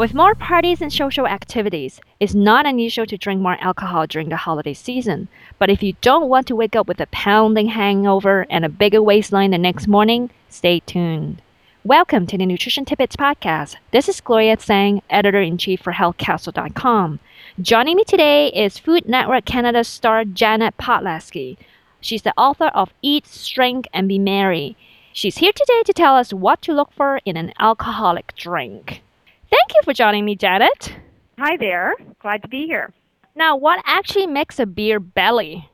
With more parties and social activities, it's not unusual to drink more alcohol during the holiday season. But if you don't want to wake up with a pounding hangover and a bigger waistline the next morning, stay tuned. Welcome to the Nutrition Tidbits Podcast. This is Gloria Tsang, editor in chief for HealthCastle.com. Joining me today is Food Network Canada star Janet Podleski. She's the author of Eat, Shrink, and Be Merry. She's here today to tell us what to look for in an alcoholic drink. Thank you for joining me, Janet. Hi there. Glad to be here. Now, what actually makes a beer belly?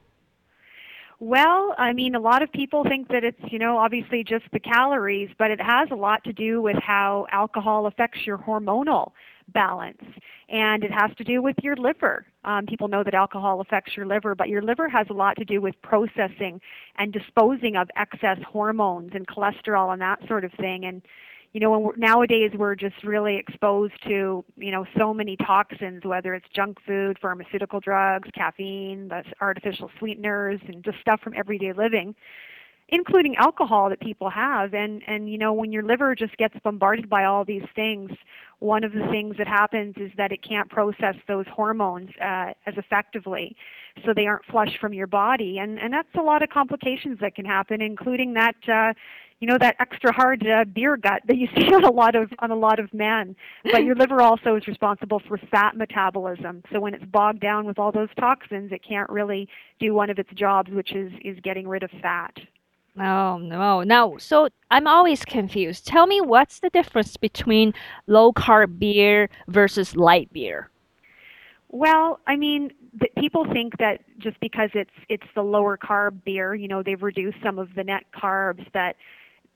Well, I mean, a lot of people think that it's, you know, obviously just the calories, but it has a lot to do with how alcohol affects your hormonal balance. And it has to do with your liver. Um, people know that alcohol affects your liver, but your liver has a lot to do with processing and disposing of excess hormones and cholesterol and that sort of thing. And you know, when nowadays we're just really exposed to, you know, so many toxins, whether it's junk food, pharmaceutical drugs, caffeine, the artificial sweeteners, and just stuff from everyday living, including alcohol that people have. And and you know, when your liver just gets bombarded by all these things, one of the things that happens is that it can't process those hormones uh, as effectively, so they aren't flushed from your body, and and that's a lot of complications that can happen, including that. Uh, you know that extra hard uh, beer gut that you see on a lot of on a lot of men. But your liver also is responsible for fat metabolism. So when it's bogged down with all those toxins, it can't really do one of its jobs, which is is getting rid of fat. Oh no. no. so I'm always confused. Tell me what's the difference between low carb beer versus light beer? Well, I mean, the, people think that just because it's it's the lower carb beer, you know, they've reduced some of the net carbs that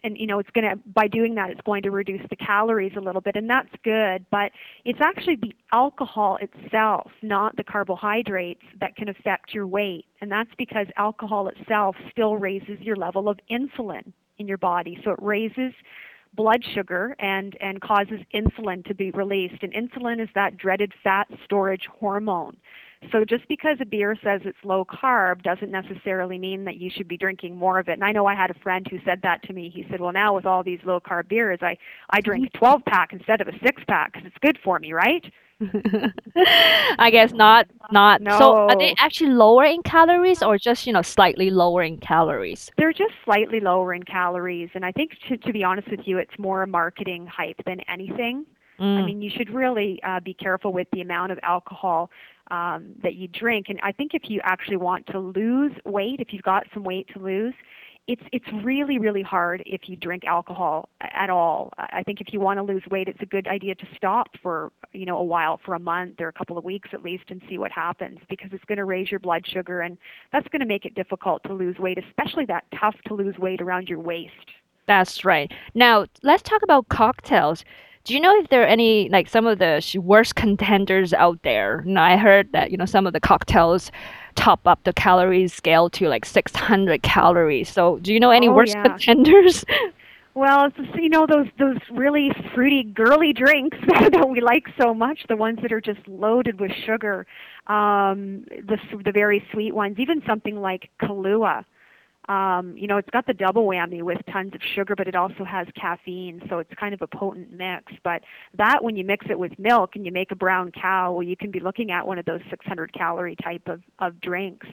and you know it's going to by doing that it's going to reduce the calories a little bit and that's good but it's actually the alcohol itself not the carbohydrates that can affect your weight and that's because alcohol itself still raises your level of insulin in your body so it raises blood sugar and and causes insulin to be released and insulin is that dreaded fat storage hormone so just because a beer says it's low carb doesn't necessarily mean that you should be drinking more of it. And I know I had a friend who said that to me. He said, "Well, now with all these low carb beers, I I drink a 12 pack instead of a 6 pack because it's good for me, right?" I guess not. Not no. so. Are they actually lower in calories, or just you know slightly lower in calories? They're just slightly lower in calories, and I think to to be honest with you, it's more a marketing hype than anything. Mm. I mean, you should really uh, be careful with the amount of alcohol um, that you drink. And I think if you actually want to lose weight, if you've got some weight to lose, it's it's really really hard if you drink alcohol at all. I think if you want to lose weight, it's a good idea to stop for you know a while, for a month or a couple of weeks at least, and see what happens because it's going to raise your blood sugar and that's going to make it difficult to lose weight, especially that tough to lose weight around your waist. That's right. Now let's talk about cocktails. Do you know if there are any like some of the worst contenders out there? And I heard that you know some of the cocktails top up the calorie scale to like 600 calories. So do you know any oh, worst yeah. contenders? Well, it's just, you know those those really fruity, girly drinks that we like so much, the ones that are just loaded with sugar, um, the the very sweet ones, even something like Kahlua um, you know, it's got the double whammy with tons of sugar, but it also has caffeine, so it's kind of a potent mix. But that, when you mix it with milk and you make a brown cow, well, you can be looking at one of those 600 calorie type of of drinks.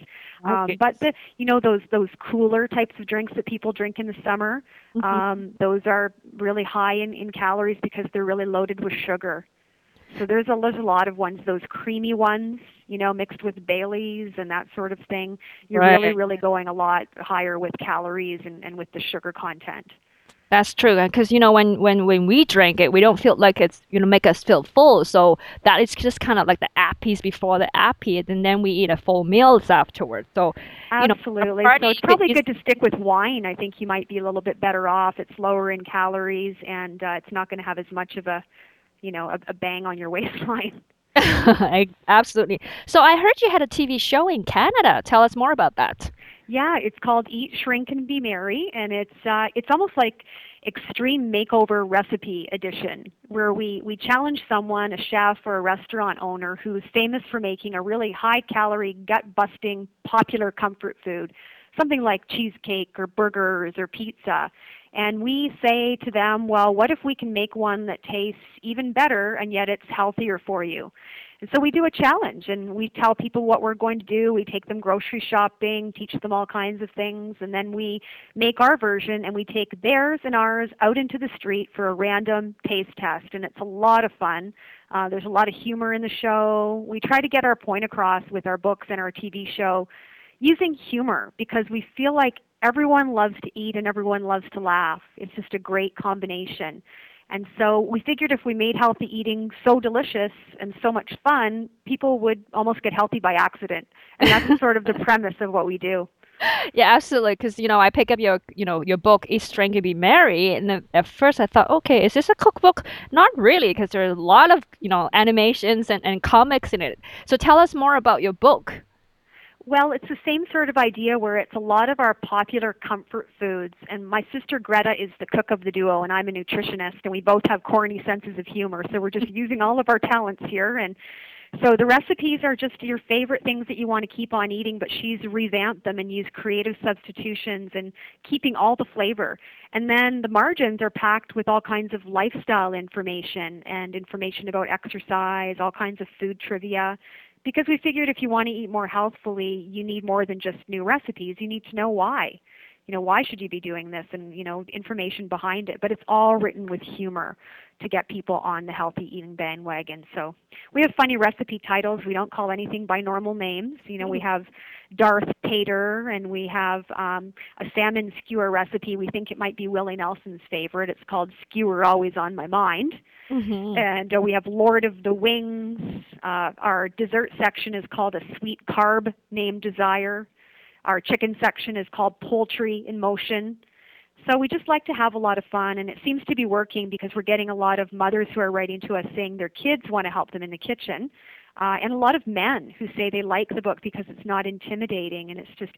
Um, okay. But the, you know, those those cooler types of drinks that people drink in the summer, mm-hmm. um, those are really high in in calories because they're really loaded with sugar. So there's a, there's a lot of ones, those creamy ones, you know, mixed with Baileys and that sort of thing. You're right. really, really going a lot higher with calories and, and with the sugar content. That's true, because you know when, when when we drink it, we don't feel like it's you know make us feel full. So that is just kind of like the appies before the appy, and then we eat a full meals afterwards. So absolutely, you know, so it's probably good to stick with wine. I think you might be a little bit better off. It's lower in calories, and uh, it's not going to have as much of a you know a, a bang on your waistline. Absolutely. So I heard you had a TV show in Canada. Tell us more about that. Yeah, it's called Eat, Shrink, and Be Merry, and it's uh, it's almost like extreme makeover recipe edition, where we we challenge someone, a chef or a restaurant owner who's famous for making a really high calorie, gut busting, popular comfort food, something like cheesecake or burgers or pizza, And we say to them, well, what if we can make one that tastes even better and yet it's healthier for you? And so we do a challenge and we tell people what we're going to do. We take them grocery shopping, teach them all kinds of things, and then we make our version and we take theirs and ours out into the street for a random taste test. And it's a lot of fun. Uh, there's a lot of humor in the show. We try to get our point across with our books and our TV show using humor because we feel like everyone loves to eat and everyone loves to laugh. It's just a great combination. And so we figured if we made healthy eating so delicious and so much fun, people would almost get healthy by accident. And that's sort of the premise of what we do. Yeah, absolutely. Because you know, I pick up your you know your book "Eat Shrink and Be Merry," and then at first I thought, okay, is this a cookbook? Not really, because there are a lot of you know animations and, and comics in it. So tell us more about your book. Well, it's the same sort of idea where it's a lot of our popular comfort foods. And my sister Greta is the cook of the duo, and I'm a nutritionist, and we both have corny senses of humor. So we're just using all of our talents here. And so the recipes are just your favorite things that you want to keep on eating, but she's revamped them and used creative substitutions and keeping all the flavor. And then the margins are packed with all kinds of lifestyle information and information about exercise, all kinds of food trivia because we figured if you want to eat more healthfully, you need more than just new recipes. You need to know why. You know, why should you be doing this and, you know, information behind it. But it's all written with humor to get people on the healthy eating bandwagon. So we have funny recipe titles. We don't call anything by normal names. You know, we have Darth Tater and we have um, a salmon skewer recipe. We think it might be Willie Nelson's favorite. It's called Skewer Always on My Mind. Mm-hmm. And uh, we have Lord of the Wings. Uh, our dessert section is called a sweet carb named Desire. Our chicken section is called Poultry in Motion. So we just like to have a lot of fun, and it seems to be working because we're getting a lot of mothers who are writing to us saying their kids want to help them in the kitchen, uh, and a lot of men who say they like the book because it's not intimidating and it's just,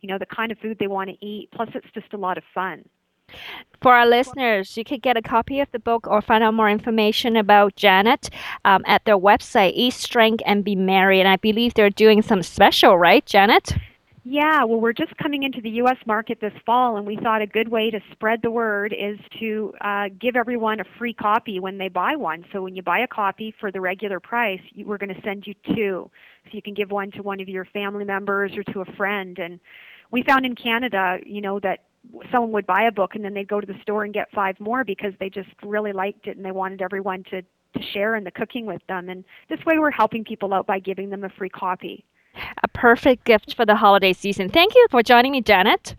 you know, the kind of food they want to eat. Plus, it's just a lot of fun. For our listeners, you can get a copy of the book or find out more information about Janet um, at their website, Eat Shrink and Be Merry. And I believe they're doing some special, right, Janet? Yeah, well, we're just coming into the U.S. market this fall, and we thought a good way to spread the word is to uh, give everyone a free copy when they buy one. So when you buy a copy for the regular price, you, we're going to send you two. So you can give one to one of your family members or to a friend. And we found in Canada, you know, that someone would buy a book and then they'd go to the store and get five more because they just really liked it and they wanted everyone to to share in the cooking with them and this way we're helping people out by giving them a free copy a perfect gift for the holiday season. Thank you for joining me janet.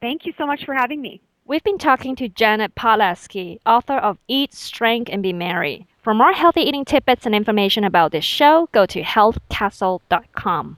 Thank you so much for having me. We've been talking to janet Palevsky, author of eat shrink and be merry. For more healthy eating tidbits and information about this show go to healthcastle.com